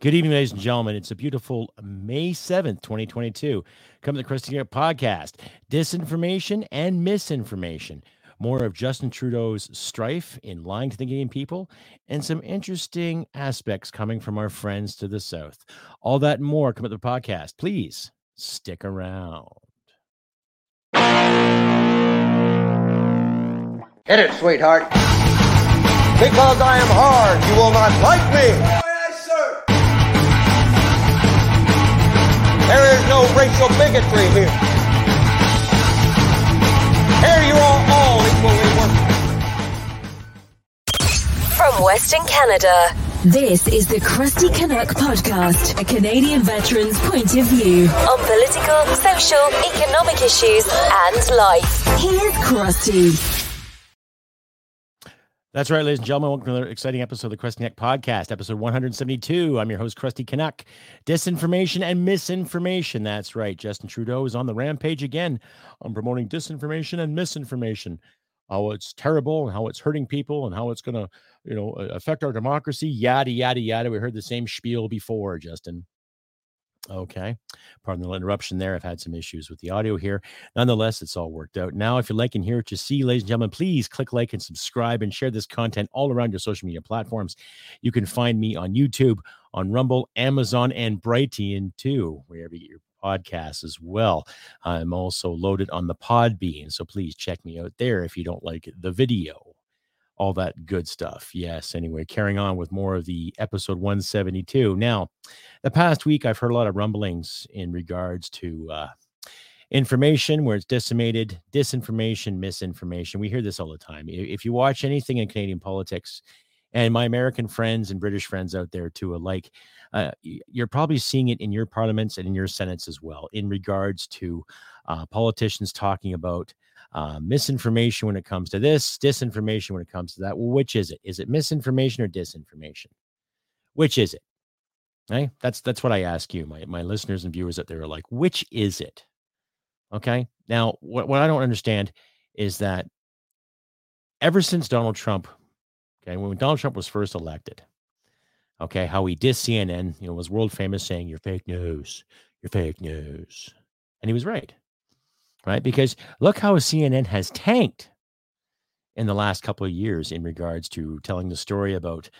Good evening, ladies and gentlemen. It's a beautiful May 7th, 2022. Come to the Knuck podcast. Disinformation and misinformation. More of Justin Trudeau's strife in lying to the Canadian people, and some interesting aspects coming from our friends to the south. All that and more come at the podcast. Please stick around. Hit it, sweetheart. Because I am hard, you will not like me. There is no racial bigotry here. Here you are all equally worthless. From Western Canada, this is the Crusty Canuck Podcast, a Canadian veteran's point of view on political, social, economic issues, and life. Here's Crusty. That's right, ladies and gentlemen. Welcome to another exciting episode of the Crusty Canuck Podcast, episode 172. I'm your host, Crusty Canuck. Disinformation and misinformation. That's right. Justin Trudeau is on the rampage again on promoting disinformation and misinformation. How it's terrible and how it's hurting people and how it's going to, you know, affect our democracy. Yada yada yada. We heard the same spiel before, Justin. Okay. Pardon the interruption there. I've had some issues with the audio here. Nonetheless, it's all worked out. Now, if you like and hear what you see, ladies and gentlemen, please click like and subscribe and share this content all around your social media platforms. You can find me on YouTube, on Rumble, Amazon, and Brighteon too, wherever you get your podcasts as well. I'm also loaded on the Podbean. So please check me out there if you don't like the video all that good stuff. Yes. Anyway, carrying on with more of the episode 172. Now, the past week, I've heard a lot of rumblings in regards to uh, information where it's decimated, disinformation, misinformation. We hear this all the time. If you watch anything in Canadian politics, and my American friends and British friends out there too alike, uh, you're probably seeing it in your parliaments and in your senates as well in regards to uh, politicians talking about uh, misinformation when it comes to this, disinformation when it comes to that. Well, which is it? Is it misinformation or disinformation? Which is it? Okay, that's that's what I ask you, my my listeners and viewers out there are like, which is it? Okay. Now, what, what I don't understand is that ever since Donald Trump, okay, when Donald Trump was first elected, okay, how he dissed CNN, you know, was world famous saying, You're fake news, you're fake news. And he was right right? Because look how CNN has tanked in the last couple of years in regards to telling the story about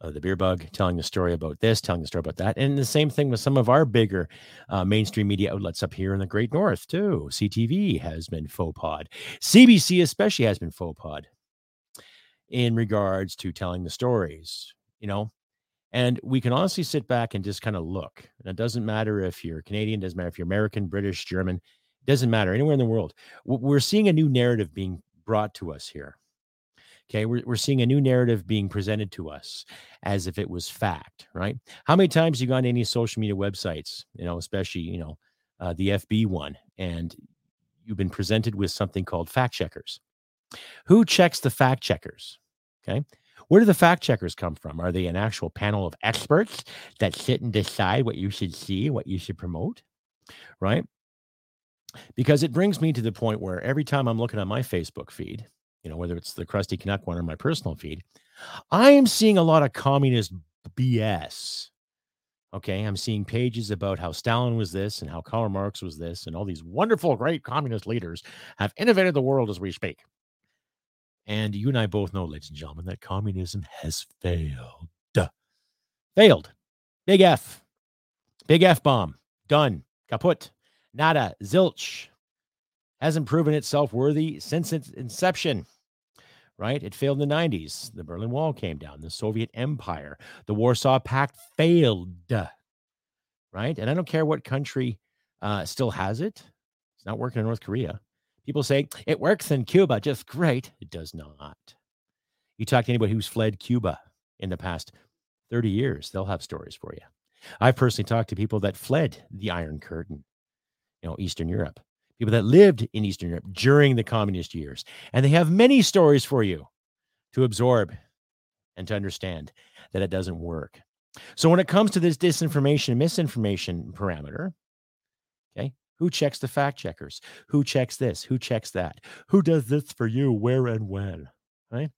uh, the beer bug, telling the story about this, telling the story about that. And the same thing with some of our bigger uh, mainstream media outlets up here in the Great North, too. CTV has been faux pod. CBC especially has been faux pod in regards to telling the stories, you know. And we can honestly sit back and just kind of look. And it doesn't matter if you're Canadian, doesn't matter if you're American, British, German doesn't matter anywhere in the world. We're seeing a new narrative being brought to us here. Okay, we're, we're seeing a new narrative being presented to us as if it was fact, right? How many times you gone to any social media websites, you know, especially, you know, uh, the FB one, and you've been presented with something called fact checkers. Who checks the fact checkers? Okay. Where do the fact checkers come from? Are they an actual panel of experts that sit and decide what you should see, what you should promote? Right because it brings me to the point where every time I'm looking at my Facebook feed, you know, whether it's the Crusty Canuck one or my personal feed, I am seeing a lot of communist BS. Okay, I'm seeing pages about how Stalin was this and how Karl Marx was this, and all these wonderful, great communist leaders have innovated the world as we speak. And you and I both know, ladies and gentlemen, that communism has failed. Failed. Big F. Big F bomb. Done. Kaput. Nada, zilch. Hasn't proven itself worthy since its inception, right? It failed in the 90s. The Berlin Wall came down, the Soviet Empire, the Warsaw Pact failed, right? And I don't care what country uh, still has it, it's not working in North Korea. People say it works in Cuba just great. It does not. You talk to anybody who's fled Cuba in the past 30 years, they'll have stories for you. I've personally talked to people that fled the Iron Curtain you know, Eastern Europe, people that lived in Eastern Europe during the communist years. And they have many stories for you to absorb and to understand that it doesn't work. So when it comes to this disinformation and misinformation parameter, okay, who checks the fact checkers? Who checks this? Who checks that? Who does this for you? Where and when? right?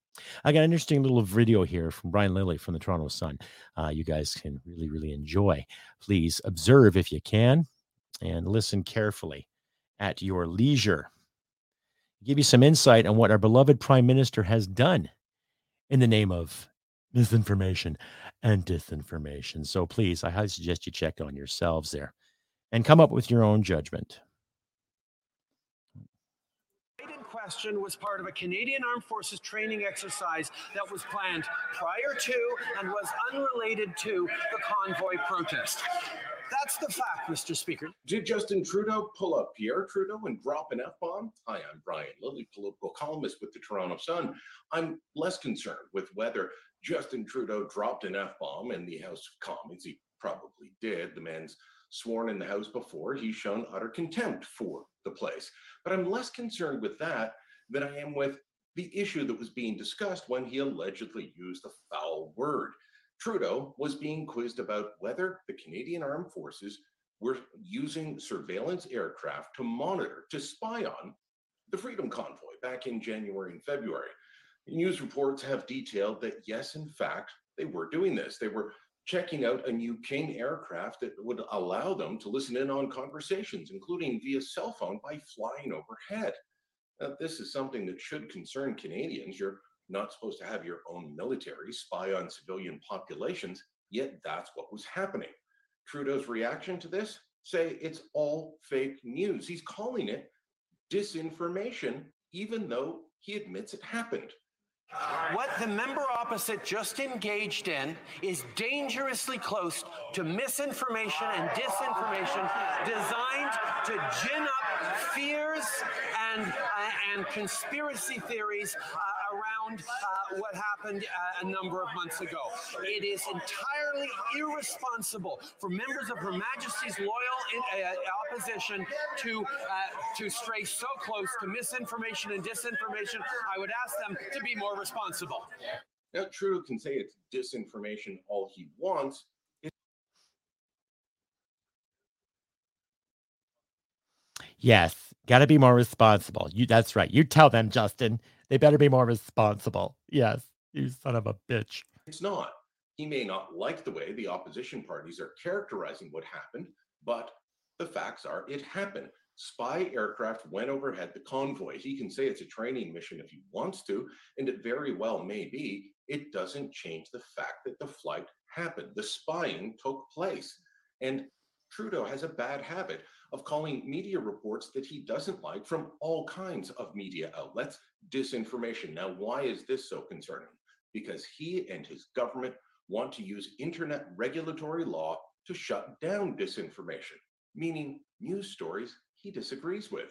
I got an interesting little video here from Brian Lilley from the Toronto Sun. Uh, you guys can really, really enjoy. Please observe if you can and listen carefully at your leisure. Give you some insight on what our beloved Prime Minister has done in the name of misinformation and disinformation. So please, I highly suggest you check on yourselves there and come up with your own judgment. question was part of a Canadian Armed Forces training exercise that was planned prior to and was unrelated to the convoy protest. That's the fact, Mr. Speaker. Did Justin Trudeau pull up Pierre Trudeau and drop an F bomb? Hi, I'm Brian Lilley, political columnist with the Toronto Sun. I'm less concerned with whether Justin Trudeau dropped an F bomb in the House of Commons. He probably did. The man's sworn in the House before. He's shown utter contempt for the place. But I'm less concerned with that than I am with the issue that was being discussed when he allegedly used a foul word. Trudeau was being quizzed about whether the Canadian Armed Forces were using surveillance aircraft to monitor, to spy on the Freedom Convoy back in January and February. News reports have detailed that, yes, in fact, they were doing this. They were checking out a new King aircraft that would allow them to listen in on conversations, including via cell phone by flying overhead. Now, this is something that should concern Canadians. You're not supposed to have your own military spy on civilian populations, yet that's what was happening. Trudeau's reaction to this say it's all fake news. He's calling it disinformation, even though he admits it happened. What the member opposite just engaged in is dangerously close to misinformation and disinformation designed to gin up fears and, uh, and conspiracy theories uh, around uh, what happened uh, a number of months ago. It is entirely irresponsible for members of Her Majesty's loyal in, uh, opposition to uh, to stray so close to misinformation and disinformation. I would ask them to be more responsible. Now, Trudeau can say it's disinformation all he wants. Yes, got to be more responsible. You that's right. You tell them, Justin. They better be more responsible. Yes, you son of a bitch. It's not. He may not like the way the opposition parties are characterizing what happened, but the facts are it happened. Spy aircraft went overhead the convoy. He can say it's a training mission if he wants to, and it very well may be. It doesn't change the fact that the flight happened. The spying took place. And Trudeau has a bad habit of calling media reports that he doesn't like from all kinds of media outlets disinformation. Now, why is this so concerning? Because he and his government want to use internet regulatory law to shut down disinformation, meaning news stories he disagrees with.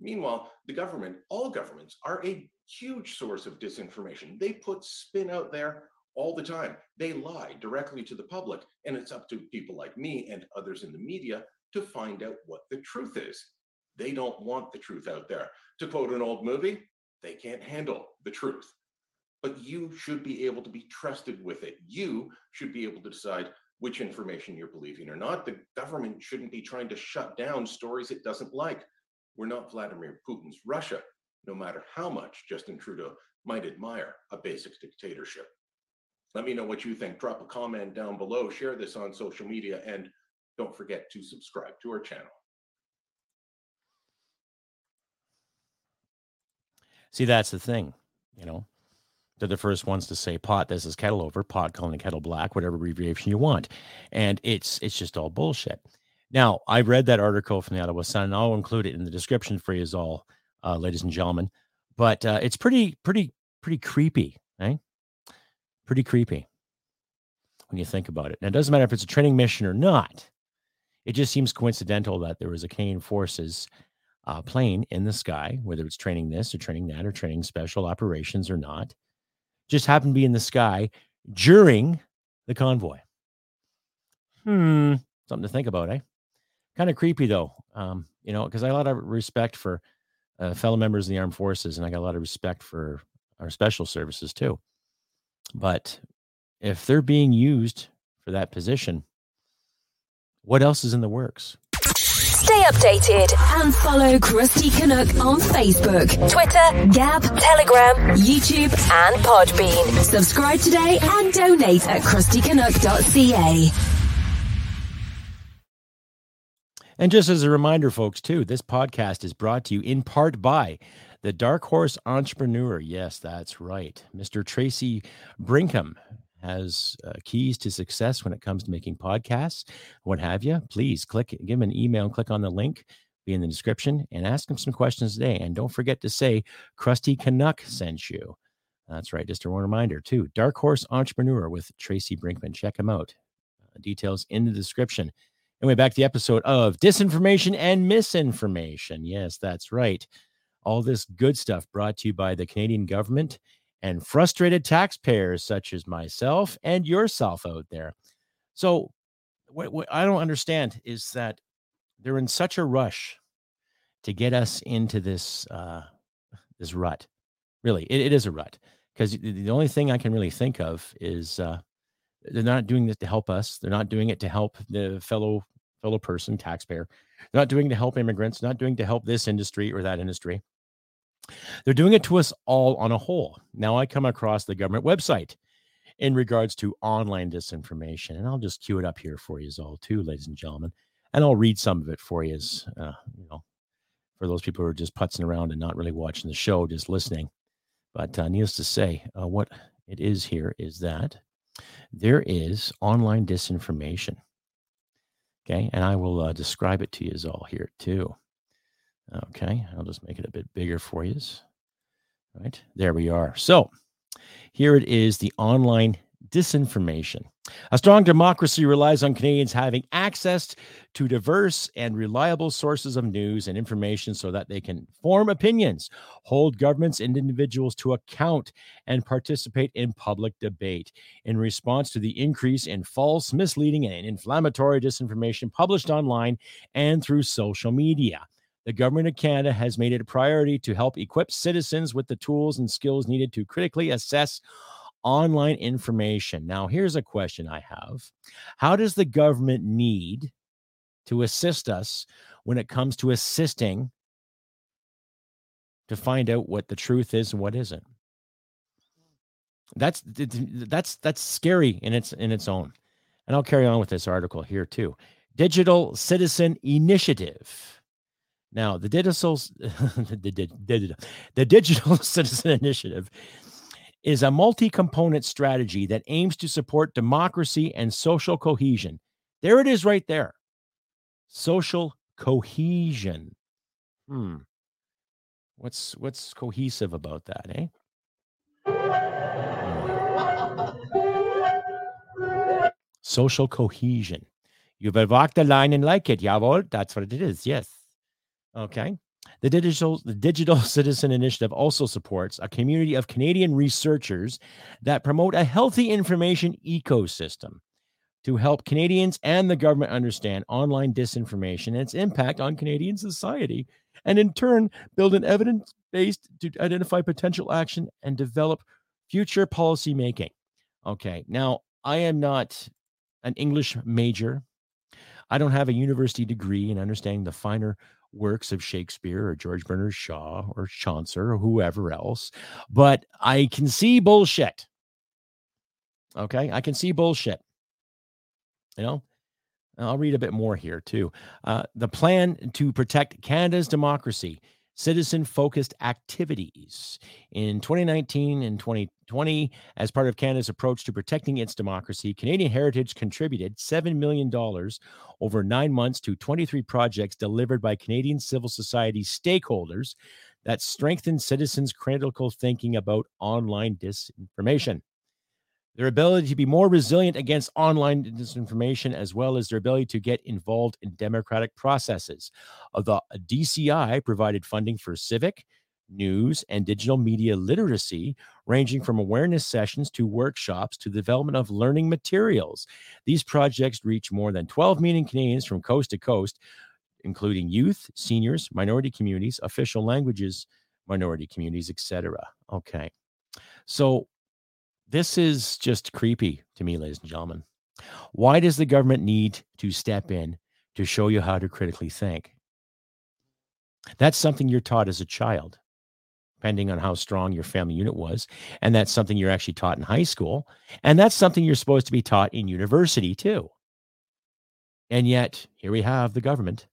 Meanwhile, the government, all governments, are a huge source of disinformation. They put spin out there all the time. They lie directly to the public, and it's up to people like me and others in the media to find out what the truth is. They don't want the truth out there. To quote an old movie, they can't handle the truth. But you should be able to be trusted with it. You should be able to decide which information you're believing or not. The government shouldn't be trying to shut down stories it doesn't like. We're not Vladimir Putin's Russia, no matter how much Justin Trudeau might admire a basic dictatorship. Let me know what you think. Drop a comment down below, share this on social media, and don't forget to subscribe to our channel. See, that's the thing, you know. They're the first ones to say pot. This is kettle over, pot calling the kettle black, whatever abbreviation you want, and it's it's just all bullshit. Now, I read that article from the Ottawa Sun, and I'll include it in the description for you all, uh, ladies and gentlemen. But uh, it's pretty, pretty, pretty creepy, eh? Pretty creepy when you think about it. And it doesn't matter if it's a training mission or not. It just seems coincidental that there was a Canadian Forces uh, plane in the sky, whether it's training this or training that or training special operations or not, just happened to be in the sky during the convoy. Hmm, something to think about, eh? Kind of creepy though, um, you know, because I got a lot of respect for uh, fellow members of the armed forces, and I got a lot of respect for our special services too. But if they're being used for that position, what else is in the works? Stay updated and follow Crusty Canuck on Facebook, Twitter, Gab, Telegram, YouTube, and Podbean. Subscribe today and donate at crustycanuck.ca. And just as a reminder, folks, too, this podcast is brought to you in part by the Dark Horse Entrepreneur. Yes, that's right. Mr. Tracy Brinkman has uh, keys to success when it comes to making podcasts, what have you. Please click, give him an email, click on the link, be in the description, and ask him some questions today. And don't forget to say Crusty Canuck sent you. That's right. Just a reminder, too. Dark Horse Entrepreneur with Tracy Brinkman. Check him out. Uh, details in the description. Anyway, back to the episode of disinformation and misinformation. Yes, that's right. All this good stuff brought to you by the Canadian government and frustrated taxpayers such as myself and yourself out there. So, what, what I don't understand is that they're in such a rush to get us into this uh, this rut. Really, it, it is a rut because the only thing I can really think of is uh, they're not doing this to help us. They're not doing it to help the fellow fellow person, taxpayer. They're not doing to help immigrants, not doing to help this industry or that industry. They're doing it to us all on a whole. Now I come across the government website in regards to online disinformation, and I'll just cue it up here for you as all too, ladies and gentlemen, and I'll read some of it for you as uh, you know, for those people who are just putzing around and not really watching the show, just listening. But uh, needless to say, uh, what it is here is that there is online disinformation. Okay. And I will uh, describe it to you all here too. Okay. I'll just make it a bit bigger for you. Right. There we are. So here it is the online disinformation. A strong democracy relies on Canadians having access to diverse and reliable sources of news and information so that they can form opinions, hold governments and individuals to account, and participate in public debate. In response to the increase in false, misleading, and inflammatory disinformation published online and through social media, the government of Canada has made it a priority to help equip citizens with the tools and skills needed to critically assess online information. Now, here's a question I have How does the government need to assist us when it comes to assisting to find out what the truth is and what isn't? That's that's that's scary in its in its own. And I'll carry on with this article here too. Digital Citizen Initiative. Now, the digital the, the, the Digital Citizen Initiative is a multi component strategy that aims to support democracy and social cohesion. There it is right there. Social cohesion. Hmm. What's what's cohesive about that, eh? Social cohesion. You've evoked the line and like it. Jawohl, that's what it is. Yes. Okay. The digital, the digital Citizen Initiative also supports a community of Canadian researchers that promote a healthy information ecosystem to help Canadians and the government understand online disinformation and its impact on Canadian society, and in turn, build an evidence based to identify potential action and develop future policy making. Okay, now I am not an English major. I don't have a university degree in understanding the finer works of Shakespeare or George Bernard Shaw or Chaucer or whoever else, but I can see bullshit. Okay, I can see bullshit. You know, I'll read a bit more here too. Uh, the plan to protect Canada's democracy citizen focused activities. In 2019 and 2020, as part of Canada's approach to protecting its democracy, Canadian Heritage contributed $7 million over nine months to 23 projects delivered by Canadian civil society stakeholders that strengthen citizens' critical thinking about online disinformation their ability to be more resilient against online disinformation, as well as their ability to get involved in democratic processes. Uh, the DCI provided funding for civic, news, and digital media literacy, ranging from awareness sessions to workshops to development of learning materials. These projects reach more than 12 million Canadians from coast to coast, including youth, seniors, minority communities, official languages, minority communities, etc. Okay. So this is just creepy to me, ladies and gentlemen. Why does the government need to step in to show you how to critically think? That's something you're taught as a child, depending on how strong your family unit was. And that's something you're actually taught in high school. And that's something you're supposed to be taught in university too. And yet, here we have the government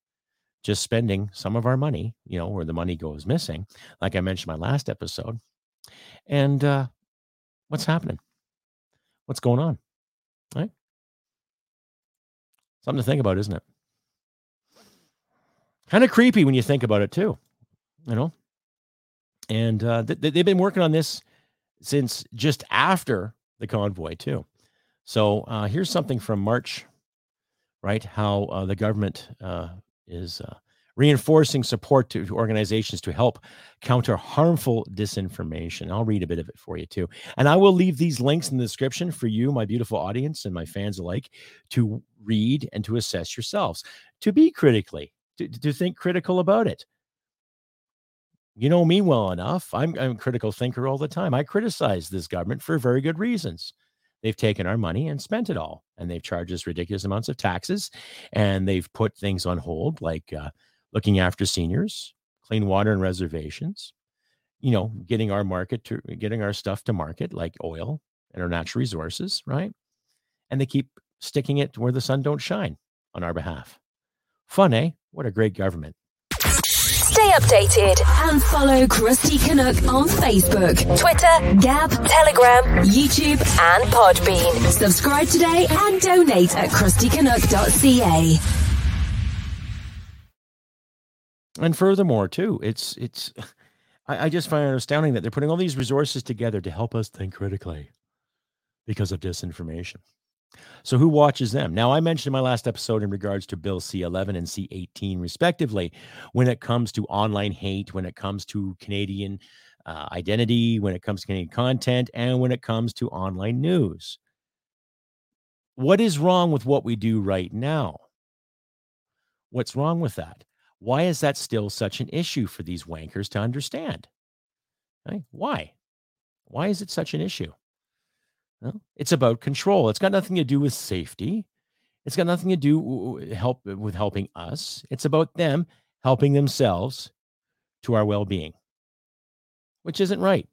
just spending some of our money, you know, where the money goes missing, like I mentioned my last episode. And uh, what's happening? What's going on? Right? Something to think about, isn't it? Kind of creepy when you think about it, too. You know? And uh, th- they've been working on this since just after the convoy, too. So uh, here's something from March, right? How uh, the government uh, is uh, reinforcing support to, organizations to help counter harmful disinformation. I'll read a bit of it for you too. And I will leave these links in the description for you, my beautiful audience and my fans alike, to read and to assess yourselves, to be critically, to, to think critical about it. You know me well enough. I'm, I'm a critical thinker all the time. I criticize this government for very good reasons. They've taken our money and spent it all, and they've charged us ridiculous amounts of taxes, and they've put things on hold, like uh, looking after seniors, clean water and reservations, you know, getting our market to getting our stuff to market, like oil and our natural resources, right? And they keep sticking it where the sun don't shine on our behalf. Fun, eh? What a great government. Stay updated and follow Crusty Canuck on Facebook, Twitter, Gab, Telegram, YouTube, and Podbean. Subscribe today and donate at crustycanuck.ca. And furthermore, too, it's it's I, I just find it astounding that they're putting all these resources together to help us think critically because of disinformation. So, who watches them? Now, I mentioned in my last episode in regards to Bill C 11 and C 18, respectively, when it comes to online hate, when it comes to Canadian uh, identity, when it comes to Canadian content, and when it comes to online news. What is wrong with what we do right now? What's wrong with that? Why is that still such an issue for these wankers to understand? Right? Why? Why is it such an issue? Well, it's about control. It's got nothing to do with safety. It's got nothing to do help with helping us. It's about them helping themselves to our well-being, which isn't right.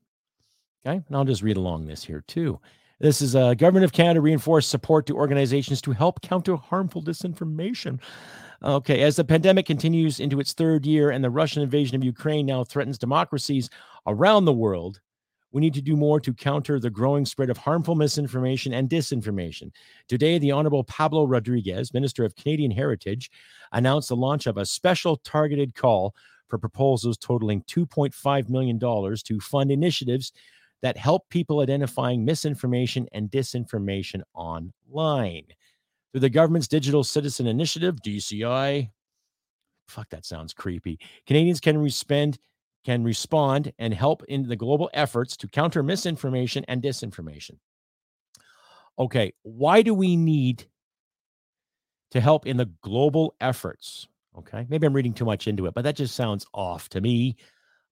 Okay, and I'll just read along this here too. This is a uh, government of Canada reinforced support to organizations to help counter harmful disinformation. Okay, as the pandemic continues into its third year and the Russian invasion of Ukraine now threatens democracies around the world, we need to do more to counter the growing spread of harmful misinformation and disinformation. Today, the Honorable Pablo Rodriguez, Minister of Canadian Heritage, announced the launch of a special targeted call for proposals totaling $2.5 million to fund initiatives that help people identifying misinformation and disinformation online. Through the government's Digital Citizen Initiative, DCI, fuck, that sounds creepy. Canadians can respond can respond and help in the global efforts to counter misinformation and disinformation. Okay, why do we need to help in the global efforts? Okay, maybe I'm reading too much into it, but that just sounds off to me.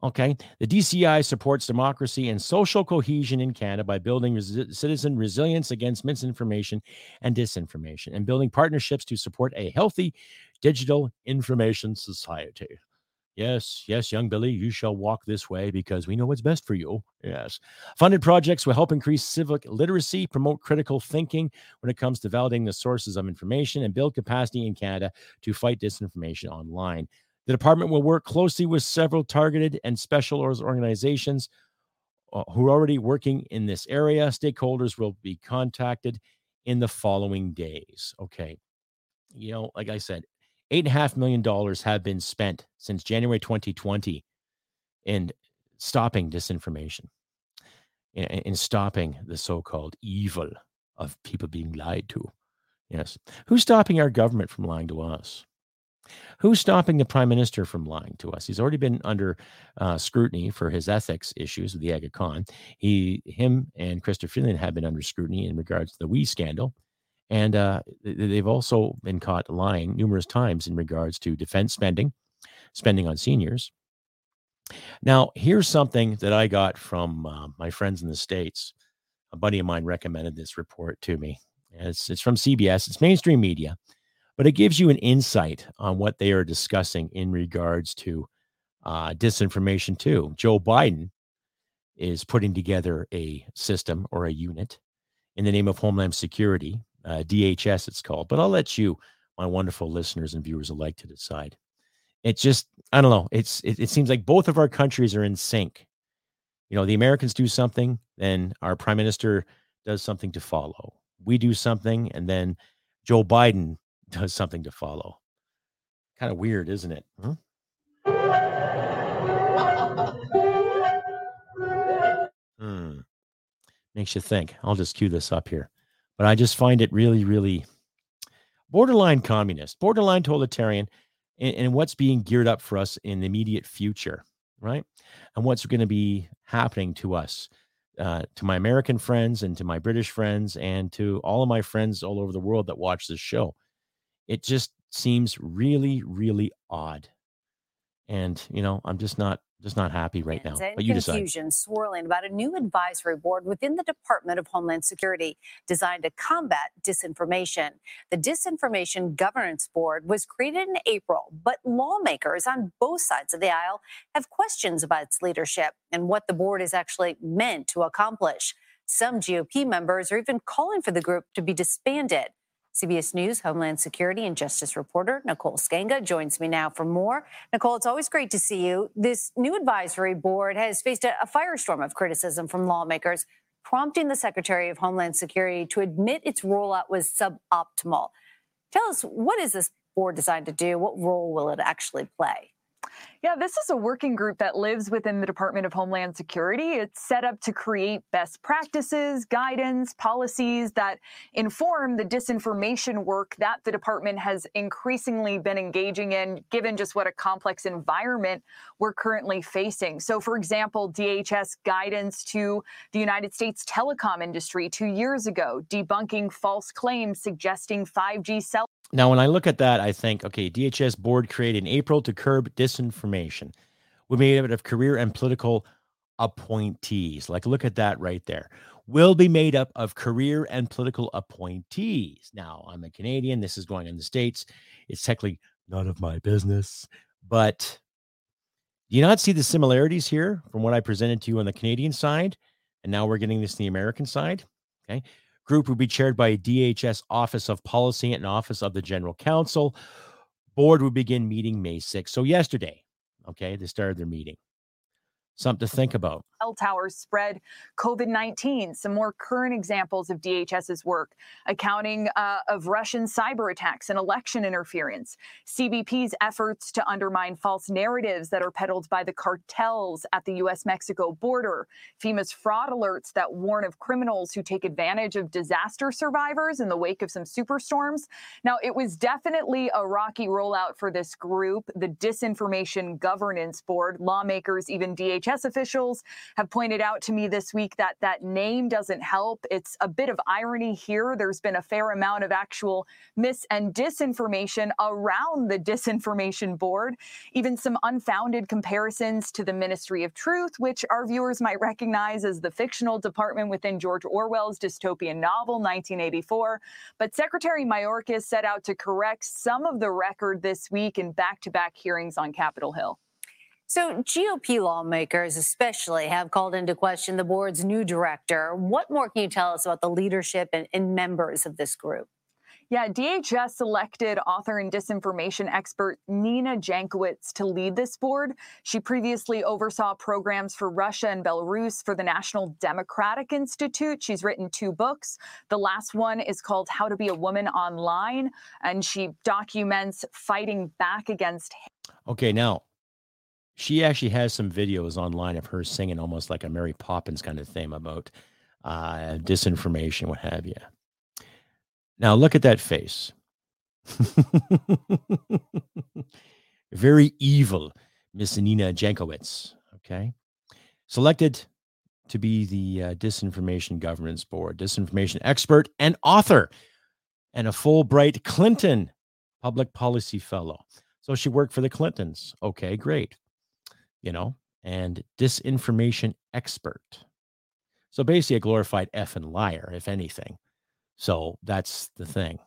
Okay, the DCI supports democracy and social cohesion in Canada by building res- citizen resilience against misinformation and disinformation and building partnerships to support a healthy digital information society. Yes, yes, young Billy, you shall walk this way because we know what's best for you. Yes. Funded projects will help increase civic literacy, promote critical thinking when it comes to validating the sources of information, and build capacity in Canada to fight disinformation online. The department will work closely with several targeted and special organizations uh, who are already working in this area. Stakeholders will be contacted in the following days. Okay. You know, like I said, eight and a half million dollars have been spent since January 2020 in stopping disinformation, in, in stopping the so-called evil of people being lied to. Yes. Who's stopping our government from lying to us? Who's stopping the prime minister from lying to us? He's already been under uh, scrutiny for his ethics issues with the Aga Khan. He, him, and Christopher Freeland have been under scrutiny in regards to the WE scandal. And uh, they've also been caught lying numerous times in regards to defense spending, spending on seniors. Now, here's something that I got from uh, my friends in the States. A buddy of mine recommended this report to me. It's, it's from CBS, it's mainstream media, but it gives you an insight on what they are discussing in regards to uh, disinformation too. Joe Biden is putting together a system or a unit in the name of Homeland Security, uh, DHS, it's called. But I'll let you, my wonderful listeners and viewers alike, to decide. It just, I don't know. It's it, it seems like both of our countries are in sync. You know, the Americans do something, then our prime minister does something to follow. We do something, and then Joe Biden does something to follow. Kind of weird, isn't it? Huh? Hmm. Makes you think. I'll just cue this up here. But I just find it really, really borderline communist, borderline totalitarian, and, and what's being geared up for us in the immediate future, right? And what's going to be happening to us, uh, to my American friends and to my British friends and to all of my friends all over the world that watch this show. It just seems really, really odd. And, you know, I'm just not just not happy right now. And But you confusion decide. swirling about a new advisory board within the Department of Homeland Security designed to combat disinformation. The Disinformation Governance Board was created in April, but lawmakers on both sides of the aisle have questions about its leadership and what the board is actually meant to accomplish. Some GOP members are even calling for the group to be disbanded. CBS News Homeland Security and Justice reporter Nicole Sganga joins me now for more. Nicole, it's always great to see you. This new advisory board has faced a, a firestorm of criticism from lawmakers, prompting the Secretary of Homeland Security to admit its rollout was suboptimal. Tell us, what is this board designed to do? What role will it actually play? Yeah, this is a working group that lives within the Department of Homeland Security. It's set up to create best practices, guidance, policies that inform the disinformation work that the department has increasingly been engaging in, given just what a complex environment we're currently facing. So, for example, DHS guidance to the United States telecom industry two years ago, debunking false claims suggesting 5G cell Now, when I look at that, I think, okay, DHS board created in April to curb disinformation. We made it of career and political appointees. Like, look at that right there. Will be made up of career and political appointees. Now, I'm a Canadian. This is going in the States. It's technically none of my business. But do you not see the similarities here from what I presented to you on the Canadian side? And now we're getting this on the American side. Okay group would be chaired by a DHS Office of Policy and Office of the General Counsel. Board would begin meeting May 6th. So yesterday, okay, they started their meeting. Something to think about. cell towers spread COVID 19. Some more current examples of DHS's work accounting uh, of Russian cyber attacks and election interference, CBP's efforts to undermine false narratives that are peddled by the cartels at the US Mexico border, FEMA's fraud alerts that warn of criminals who take advantage of disaster survivors in the wake of some superstorms. Now, it was definitely a rocky rollout for this group, the Disinformation Governance Board. Lawmakers, even DHS officials, have pointed out to me this week that that name doesn't help. It's a bit of irony here. There's been a fair amount of actual mis and disinformation around the Disinformation Board, even some unfounded comparisons to the Ministry of Truth, which our viewers might recognize as the fictional department within George Orwell's dystopian novel, 1984. But Secretary Mayorkas set out to correct some of the record this week in back to back hearings on Capitol Hill. So, GOP lawmakers, especially, have called into question the board's new director. What more can you tell us about the leadership and, and members of this group? Yeah, DHS selected author and disinformation expert Nina Jankowicz to lead this board. She previously oversaw programs for Russia and Belarus for the National Democratic Institute. She's written two books. The last one is called How to Be a Woman Online, and she documents fighting back against. Okay, now she actually has some videos online of her singing almost like a Mary Poppins kind of theme about uh, disinformation, what have you. Now look at that face. Very evil, Miss Nina Jankowicz. Okay, selected to be the uh, Disinformation Governance Board, disinformation expert and author, and a Fulbright Clinton Public Policy Fellow. So she worked for the Clintons. Okay, great you know, and disinformation expert. So basically, a glorified F and liar, if anything. So that's the thing.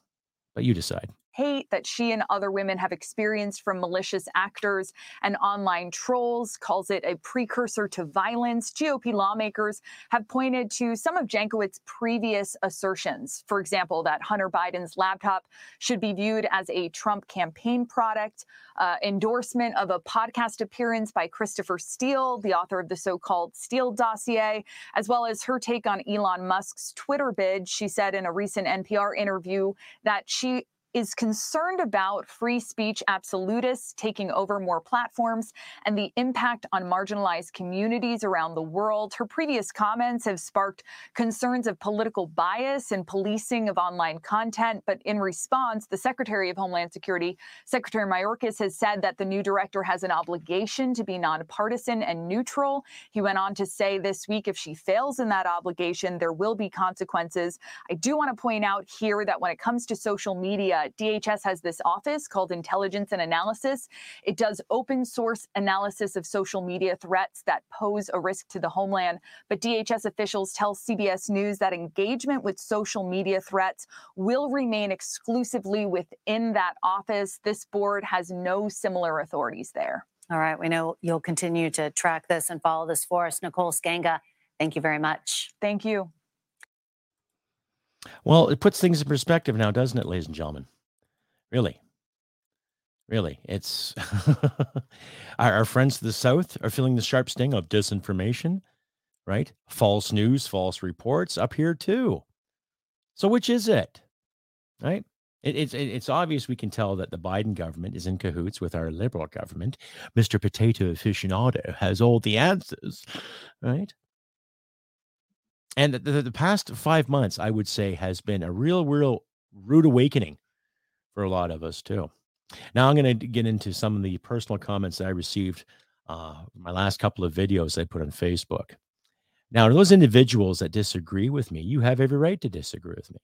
But you decide. Hate that she and other women have experienced from malicious actors and online trolls, calls it a precursor to violence. GOP lawmakers have pointed to some of Jankowicz's previous assertions. For example, that Hunter Biden's laptop should be viewed as a Trump campaign product, uh, endorsement of a podcast appearance by Christopher Steele, the author of the so called Steele dossier, as well as her take on Elon Musk's Twitter bid. She said in a recent NPR interview that she is concerned about free speech absolutists taking over more platforms and the impact on marginalized communities around the world. Her previous comments have sparked concerns of political bias and policing of online content. But in response, the Secretary of Homeland Security, Secretary Mayorkas, has said that the new director has an obligation to be nonpartisan and neutral. He went on to say this week if she fails in that obligation, there will be consequences. I do want to point out here that when it comes to social media, uh, DHS has this office called Intelligence and Analysis. It does open source analysis of social media threats that pose a risk to the homeland. But DHS officials tell CBS News that engagement with social media threats will remain exclusively within that office. This board has no similar authorities there. All right. We know you'll continue to track this and follow this for us. Nicole Sganga, thank you very much. Thank you. Well, it puts things in perspective now, doesn't it, ladies and gentlemen? Really. Really. It's our, our friends to the south are feeling the sharp sting of disinformation, right? False news, false reports up here too. So which is it? Right? It, it's it's obvious we can tell that the Biden government is in cahoots with our liberal government. Mr. Potato Aficionado has all the answers, right? And the, the, past five months, I would say, has been a real, real rude awakening for a lot of us too. Now I'm going to get into some of the personal comments that I received uh, my last couple of videos I put on Facebook. Now, those individuals that disagree with me, you have every right to disagree with me.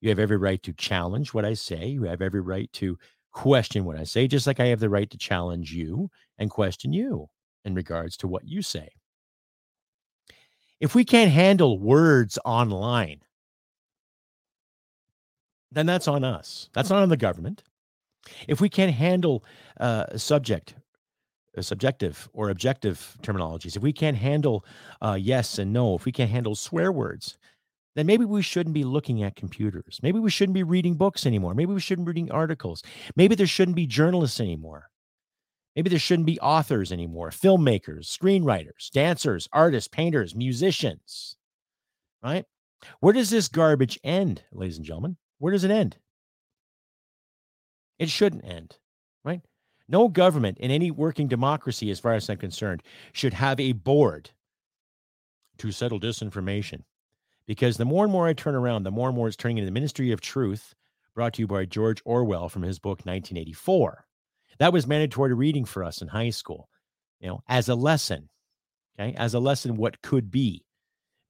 You have every right to challenge what I say. You have every right to question what I say, just like I have the right to challenge you and question you in regards to what you say. If we can't handle words online, then that's on us. That's not on the government. If we can't handle uh, subject, a subjective or objective terminologies, if we can't handle uh, yes and no, if we can't handle swear words, then maybe we shouldn't be looking at computers. Maybe we shouldn't be reading books anymore. Maybe we shouldn't be reading articles. Maybe there shouldn't be journalists anymore. Maybe there shouldn't be authors anymore, filmmakers, screenwriters, dancers, artists, painters, musicians, right? Where does this garbage end, ladies and gentlemen? Where does it end? It shouldn't end, right? No government in any working democracy, as far as I'm concerned, should have a board to settle disinformation. Because the more and more I turn around, the more and more it's turning into the Ministry of Truth, brought to you by George Orwell from his book 1984. That was mandatory reading for us in high school, you know, as a lesson, okay, as a lesson what could be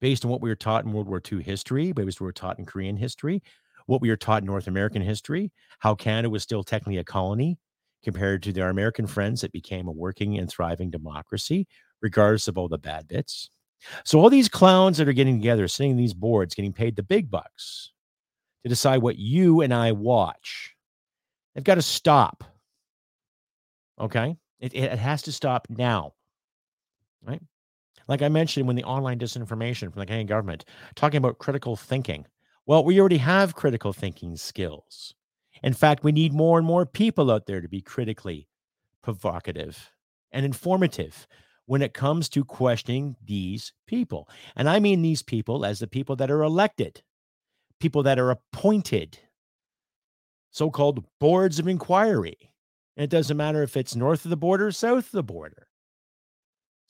based on what we were taught in World War II history, based on what we were taught in Korean history, what we were taught in North American history, how Canada was still technically a colony compared to their American friends that became a working and thriving democracy, regardless of all the bad bits. So all these clowns that are getting together, sitting in these boards, getting paid the big bucks to decide what you and I watch, they've got to stop. Okay. It, it has to stop now. Right. Like I mentioned, when the online disinformation from the Canadian government talking about critical thinking. Well, we already have critical thinking skills. In fact, we need more and more people out there to be critically provocative and informative when it comes to questioning these people. And I mean these people as the people that are elected, people that are appointed, so called boards of inquiry. And it doesn't matter if it's north of the border or south of the border.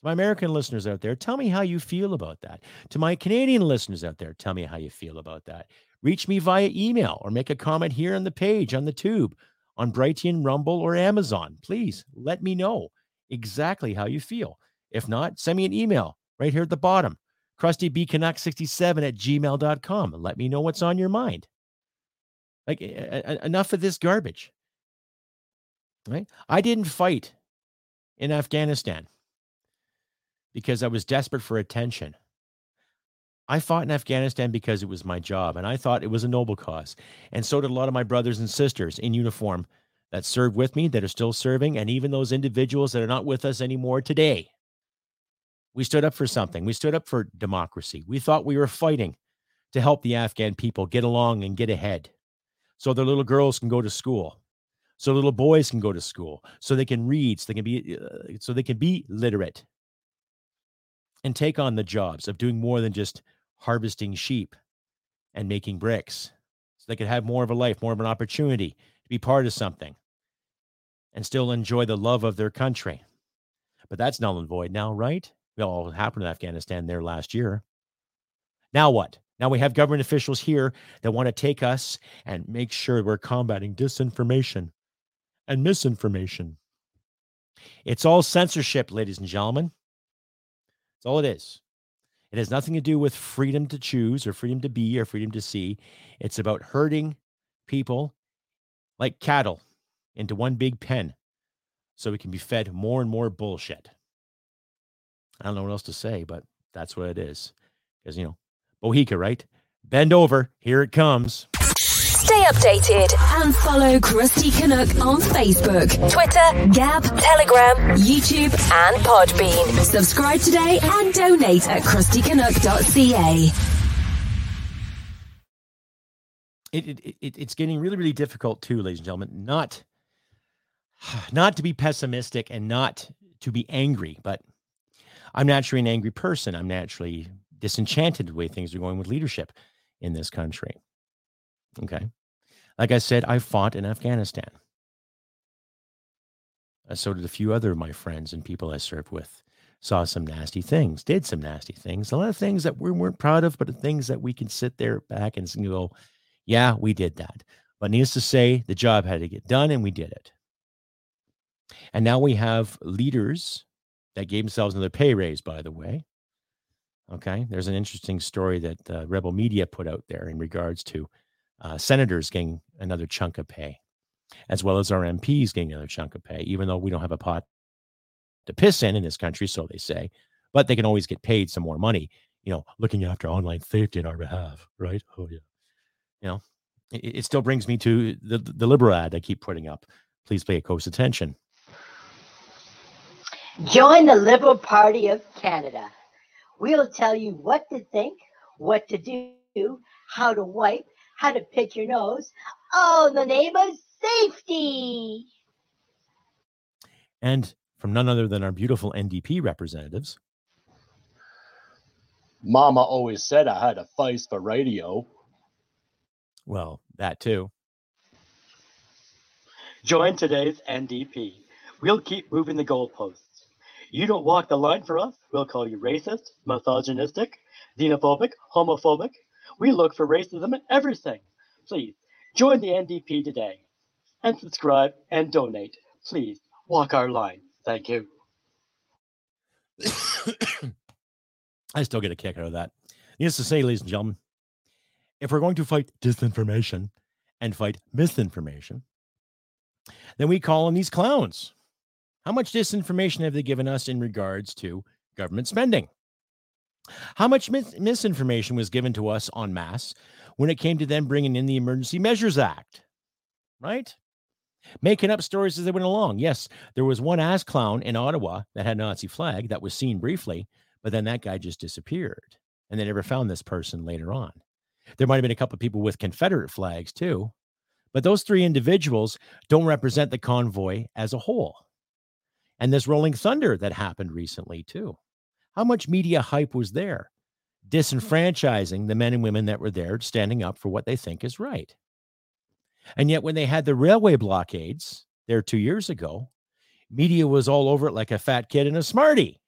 To my American listeners out there, tell me how you feel about that. To my Canadian listeners out there, tell me how you feel about that. Reach me via email or make a comment here on the page on the tube on Brighteon, Rumble, or Amazon. Please let me know exactly how you feel. If not, send me an email right here at the bottom, krustybcanuck67 at gmail.com let me know what's on your mind. Like, enough of this garbage. Right? I didn't fight in Afghanistan because I was desperate for attention. I fought in Afghanistan because it was my job and I thought it was a noble cause. And so did a lot of my brothers and sisters in uniform that served with me, that are still serving, and even those individuals that are not with us anymore today. We stood up for something. We stood up for democracy. We thought we were fighting to help the Afghan people get along and get ahead so their little girls can go to school so little boys can go to school so they can read so they can be uh, so they can be literate. And take on the jobs of doing more than just harvesting sheep and making bricks so they could have more of a life more of an opportunity to be part of something and still enjoy the love of their country. But that's null and void now right? We all happened in afghanistan there last year. Now what? Now we have government officials here that want to take us and make sure we're combating disinformation and misinformation. It's all censorship, ladies and gentlemen. That's all it is. It has nothing to do with freedom to choose or freedom to be or freedom to see. It's about herding people like cattle into one big pen so we can be fed more and more bullshit. I don't know what else to say, but that's what it is. Because, you know, Bohica, right? Bend over. Here it comes. Stay updated and follow Crusty Canuck on Facebook, Twitter, Gab, Telegram, YouTube, and Podbean. Subscribe today and donate at crustycanuck.ca. It, it, it, it's getting really, really difficult too, ladies and gentlemen. Not, not to be pessimistic and not to be angry, but I'm naturally an angry person. I'm naturally disenchanted the way things are going with leadership in this country. Okay. Like I said, I fought in Afghanistan. Uh, so did a few other of my friends and people I served with. Saw some nasty things, did some nasty things, a lot of things that we weren't proud of, but the things that we can sit there back and go, yeah, we did that. But needless to say, the job had to get done and we did it. And now we have leaders that gave themselves another pay raise, by the way. Okay. There's an interesting story that uh, Rebel Media put out there in regards to uh, senators getting another chunk of pay, as well as our MPs getting another chunk of pay, even though we don't have a pot to piss in in this country, so they say. But they can always get paid some more money, you know, looking after online safety on our behalf, right? Oh, yeah. You know, it, it still brings me to the, the liberal ad I keep putting up. Please pay close attention. Join the Liberal Party of Canada. We'll tell you what to think, what to do, how to wipe, how to pick your nose. Oh, the name of safety. And from none other than our beautiful NDP representatives. Mama always said I had a face for radio. Well, that too. Join today's NDP. We'll keep moving the goalposts. You don't walk the line for us, we'll call you racist, misogynistic, xenophobic, homophobic, we look for racism in everything. Please join the NDP today and subscribe and donate. Please walk our line. Thank you. I still get a kick out of that. Needless to say, ladies and gentlemen, if we're going to fight disinformation and fight misinformation, then we call on these clowns. How much disinformation have they given us in regards to government spending? How much mis- misinformation was given to us en masse when it came to them bringing in the Emergency Measures Act, right? Making up stories as they went along. Yes, there was one ass clown in Ottawa that had a Nazi flag that was seen briefly, but then that guy just disappeared. And they never found this person later on. There might have been a couple of people with Confederate flags too, but those three individuals don't represent the convoy as a whole. And this Rolling Thunder that happened recently too. How much media hype was there? Hmm. Disenfranchising the men and women that were there, standing up for what they think is right. And yet, when they had the railway blockades there two years ago, media was all over it like a fat kid and a smarty,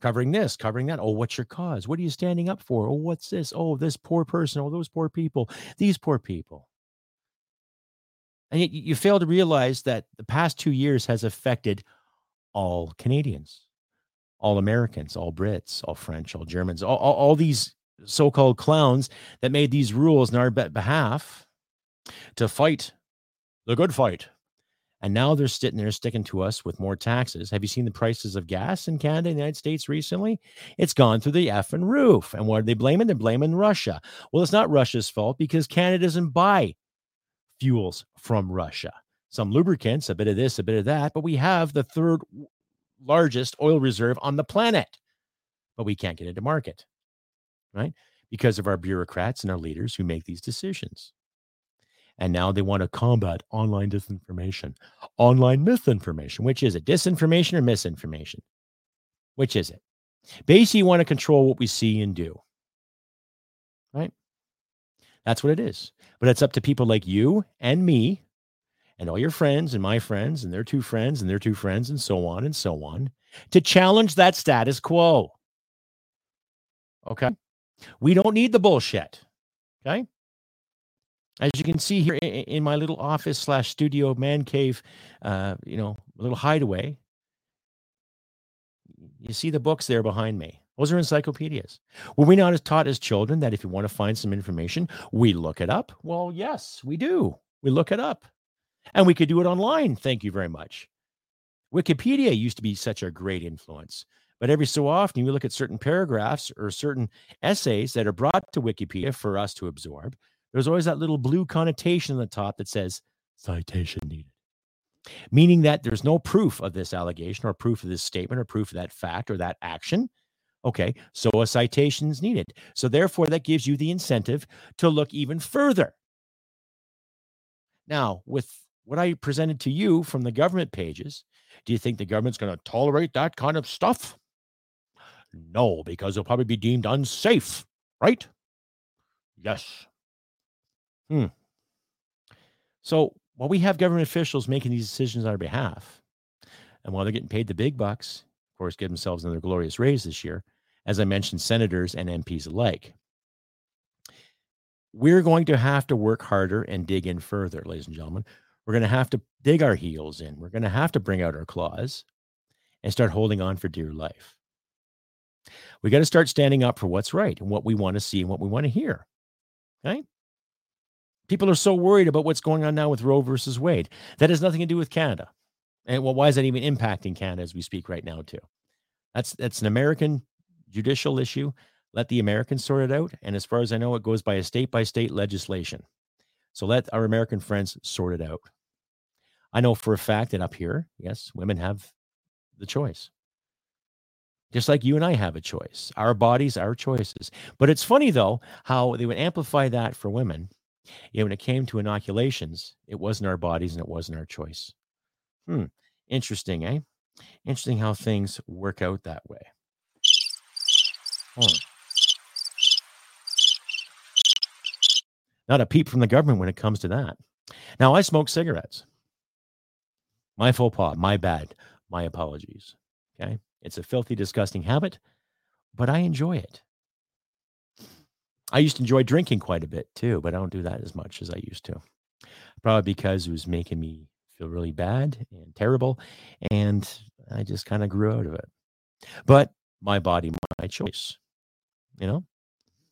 covering this, covering that. Oh, what's your cause? What are you standing up for? Oh, what's this? Oh, this poor person. Oh, those poor people. These poor people. And yet, you fail to realize that the past two years has affected all Canadians all Americans, all Brits, all French, all Germans, all, all, all these so called clowns that made these rules in our behalf to fight the good fight And now they're sitting there sticking to us with more taxes. Have you seen the prices of gas in Canada and the United States recently? It's gone through the effing roof. And what are they blaming? They're blaming Russia. Well, it's not Russia's fault because Canada doesn't buy fuels from Russia. Some lubricants, a bit of this, a bit of that, but we have the third largest oil reserve on the planet, but we can't get it to market, right? Because of our bureaucrats and our leaders who make these decisions. And now they want to combat online disinformation, online misinformation. Which is it? Disinformation or misinformation? Which is it? Basically, you want to control what we see and do. Right? That's what it is. But it's up to people like you and me and all your friends and my friends and their two friends and their two friends and so on and so on to challenge that status quo. Okay. We don't need the bullshit. Okay. As you can see here in my little office slash studio man cave, uh, you know, little hideaway, you see the books there behind me. Those are encyclopedias. Were we not as taught as children that if you want to find some information, we look it up? Well, yes, we do. We look it up. And we could do it online. Thank you very much. Wikipedia used to be such a great influence. But every so often, you look at certain paragraphs or certain essays that are brought to Wikipedia for us to absorb. There's always that little blue connotation on the top that says citation needed, meaning that there's no proof of this allegation or proof of this statement or proof of that fact or that action. Okay, so a citation is needed. So, therefore, that gives you the incentive to look even further. Now, with what I presented to you from the government pages, do you think the government's going to tolerate that kind of stuff? No, because it'll probably be deemed unsafe, right? Yes. Hmm. So while we have government officials making these decisions on our behalf, and while they're getting paid the big bucks, of course, give themselves another glorious raise this year, as I mentioned, senators and MPs alike, we're going to have to work harder and dig in further, ladies and gentlemen. We're going to have to dig our heels in. We're going to have to bring out our claws and start holding on for dear life. We got to start standing up for what's right and what we want to see and what we want to hear. Okay? People are so worried about what's going on now with Roe versus Wade. That has nothing to do with Canada. And well, why is that even impacting Canada as we speak right now, too? That's that's an American judicial issue. Let the Americans sort it out. And as far as I know, it goes by a state by state legislation. So let our American friends sort it out. I know for a fact that up here, yes, women have the choice. Just like you and I have a choice. Our bodies, our choices. But it's funny though how they would amplify that for women. Yeah, when it came to inoculations, it wasn't our bodies and it wasn't our choice. Hmm. Interesting, eh? Interesting how things work out that way. Oh. Not a peep from the government when it comes to that. Now, I smoke cigarettes. My faux pas, my bad, my apologies. Okay. It's a filthy, disgusting habit, but I enjoy it. I used to enjoy drinking quite a bit too, but I don't do that as much as I used to. Probably because it was making me feel really bad and terrible. And I just kind of grew out of it. But my body, my choice. You know,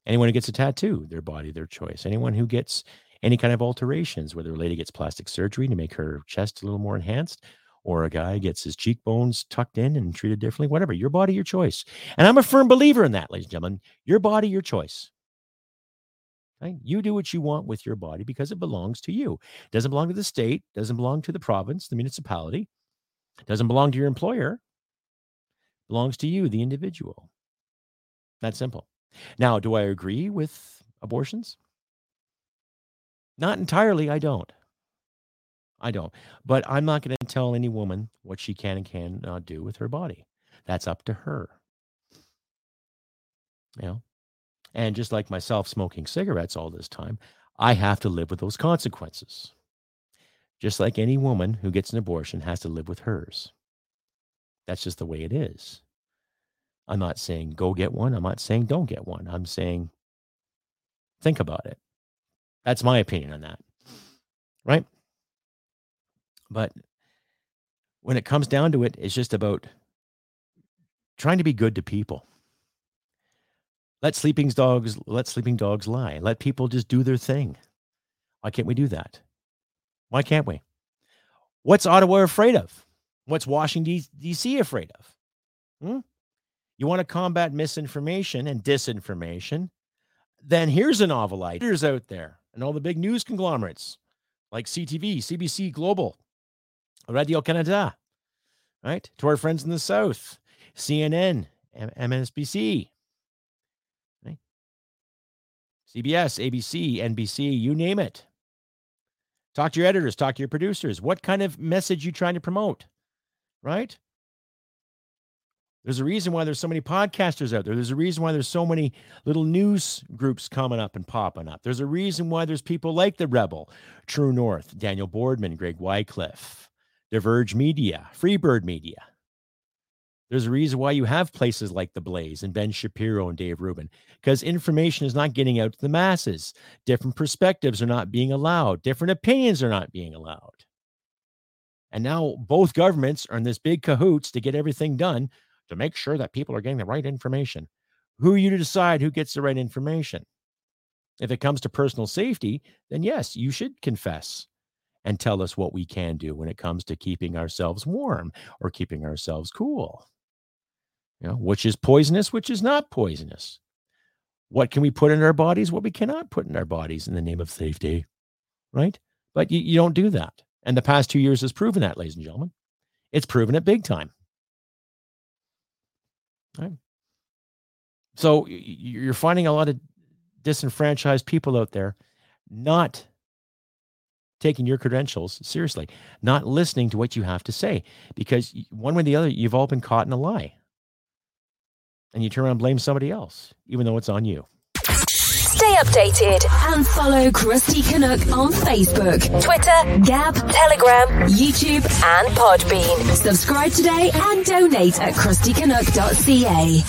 anyone who gets a tattoo, their body, their choice. Anyone who gets any kind of alterations, whether a lady gets plastic surgery to make her chest a little more enhanced, or a guy gets his cheekbones tucked in and treated differently, whatever, your body, your choice. And I'm a firm believer in that, ladies and gentlemen. Your body, your choice. Okay? You do what you want with your body because it belongs to you. It doesn't belong to the state, doesn't belong to the province, the municipality, doesn't belong to your employer. It belongs to you, the individual. That simple. Now, do I agree with abortions? Not entirely, I don't. I don't. But I'm not going to tell any woman what she can and cannot do with her body. That's up to her. You know? And just like myself smoking cigarettes all this time, I have to live with those consequences. Just like any woman who gets an abortion has to live with hers. That's just the way it is. I'm not saying go get one. I'm not saying don't get one. I'm saying think about it. That's my opinion on that. Right? But when it comes down to it, it's just about trying to be good to people. Let sleeping dogs let sleeping dogs lie. Let people just do their thing. Why can't we do that? Why can't we? What's Ottawa afraid of? What's Washington, D.C. afraid of? Hmm? You want to combat misinformation and disinformation? Then here's a novel idea out there and all the big news conglomerates like CTV, CBC Global, Radio Canada, right? To our friends in the South, CNN, MSNBC, right? CBS, ABC, NBC, you name it. Talk to your editors, talk to your producers. What kind of message you trying to promote? Right? There's a reason why there's so many podcasters out there. There's a reason why there's so many little news groups coming up and popping up. There's a reason why there's people like The Rebel, True North, Daniel Bordman, Greg Wycliffe, Diverge Media, Freebird Media. There's a reason why you have places like The Blaze and Ben Shapiro and Dave Rubin, because information is not getting out to the masses. Different perspectives are not being allowed, different opinions are not being allowed. And now both governments are in this big cahoots to get everything done to make sure that people are getting the right information. Who are you to decide who gets the right information? If it comes to personal safety, then yes, you should confess and tell us what we can do when it comes to keeping ourselves warm or keeping ourselves cool. You know, which is poisonous, which is not poisonous. What can we put in our bodies, what we cannot put in our bodies in the name of safety, right? But you, you don't do that. And the past two years has proven that, ladies and gentlemen. It's proven it big time. Right. So you're finding a lot of disenfranchised people out there not taking your credentials seriously, not listening to what you have to say, because one way or the other, you've all been caught in a lie. And you turn around and blame somebody else, even though it's on you. Stay updated and follow Crusty Canuck on Facebook, Twitter, Gab, Telegram, YouTube, and Podbean. Subscribe today and donate at crustycanuck.ca.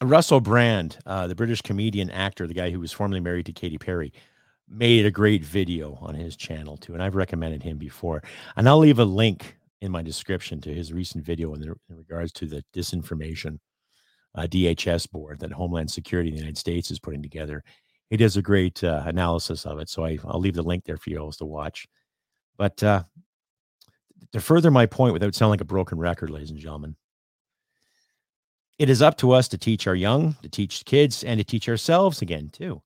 Russell Brand, uh, the British comedian actor, the guy who was formerly married to Katy Perry, made a great video on his channel too, and I've recommended him before. And I'll leave a link in my description to his recent video in, the, in regards to the disinformation uh, DHS board that Homeland Security in the United States is putting together. He does a great uh, analysis of it. So I, will leave the link there for you all to watch. But uh, to further my point without sounding like a broken record, ladies and gentlemen, it is up to us to teach our young, to teach kids, and to teach ourselves again, too,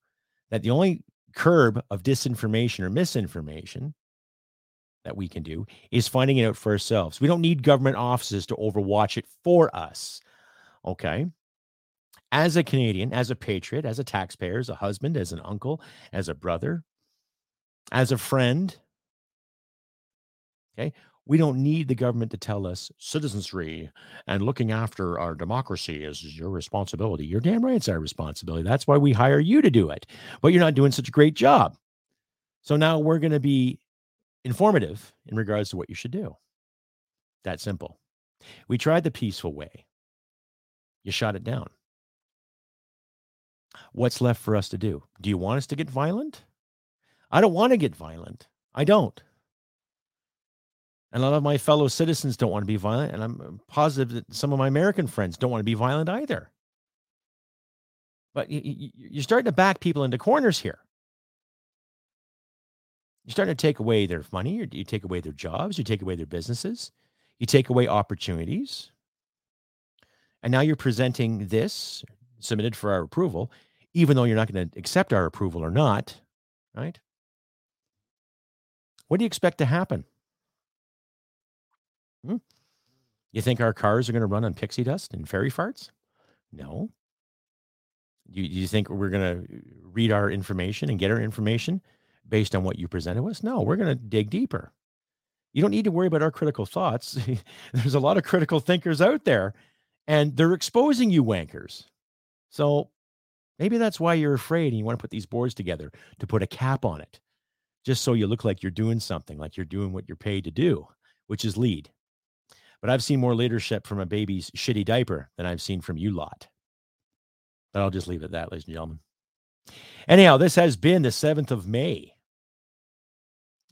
that the only curb of disinformation or misinformation that we can do is finding it out for ourselves. We don't need government offices to overwatch it for us. Okay as a Canadian, as a patriot, as a taxpayer, as a husband, as an uncle, as a brother, as a friend. Okay. We don't need the government to tell us citizenry and looking after our democracy is your responsibility. You're damn right it's our responsibility. That's why we hire you to do it. But you're not doing such a great job. So now we're going to be informative in regards to what you should do. That simple. We tried the peaceful way. You shot it down. What's left for us to do? Do you want us to get violent? I don't want to get violent. I don't. And a lot of my fellow citizens don't want to be violent. And I'm positive that some of my American friends don't want to be violent either. But you're starting to back people into corners here. You're starting to take away their money, you take away their jobs, you take away their businesses, you take away opportunities. And now you're presenting this submitted for our approval even though you're not going to accept our approval or not, right? What do you expect to happen? Hmm? You think our cars are going to run on pixie dust and fairy farts? No. You, you think we're going to read our information and get our information based on what you presented us? No, we're going to dig deeper. You don't need to worry about our critical thoughts. There's a lot of critical thinkers out there, and they're exposing you wankers. So Maybe that's why you're afraid and you want to put these boards together to put a cap on it, just so you look like you're doing something, like you're doing what you're paid to do, which is lead. But I've seen more leadership from a baby's shitty diaper than I've seen from you lot. But I'll just leave it at that, ladies and gentlemen. Anyhow, this has been the 7th of May,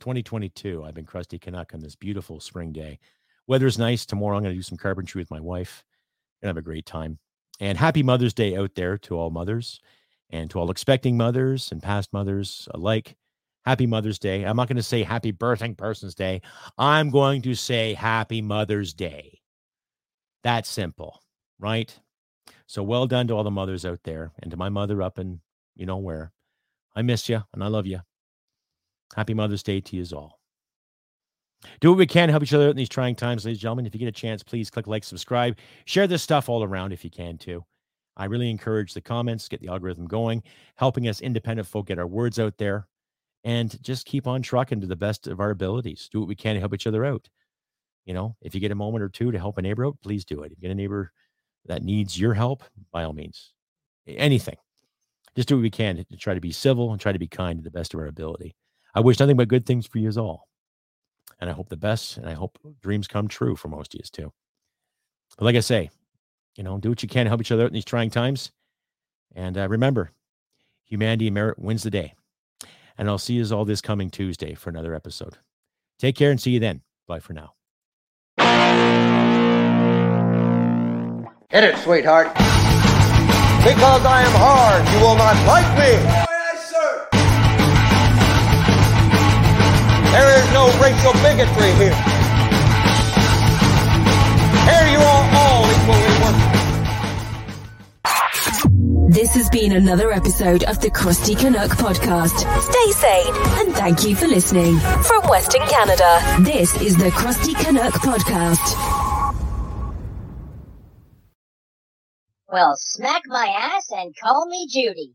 2022. I've been Crusty Canuck on this beautiful spring day. Weather's nice. Tomorrow I'm going to do some carpentry with my wife. Gonna have a great time. And happy Mother's Day out there to all mothers and to all expecting mothers and past mothers alike. Happy Mother's Day. I'm not going to say Happy Birthing Person's Day. I'm going to say Happy Mother's Day. That's simple, right? So well done to all the mothers out there and to my mother up in you know where. I miss you and I love you. Happy Mother's Day to you all. Do what we can help each other out in these trying times, ladies and gentlemen. If you get a chance, please click like, subscribe, share this stuff all around if you can too. I really encourage the comments, get the algorithm going, helping us independent folk get our words out there, and just keep on trucking to the best of our abilities. Do what we can to help each other out. You know, if you get a moment or two to help a neighbor out, please do it. If you get a neighbor that needs your help, by all means, anything. Just do what we can to try to be civil and try to be kind to the best of our ability. I wish nothing but good things for you all. And I hope the best, and I hope dreams come true for most of you too. But like I say, you know, do what you can to help each other out in these trying times. And uh, remember, humanity and merit wins the day. And I'll see you all this coming Tuesday for another episode. Take care and see you then. Bye for now. Hit it, sweetheart. Because I am hard, you will not like me. No racial bigotry here. Here you are all equally worthless. This has been another episode of the Crusty Canuck podcast. Stay sane and thank you for listening. From Western Canada, this is the Crusty Canuck podcast. Well, smack my ass and call me Judy.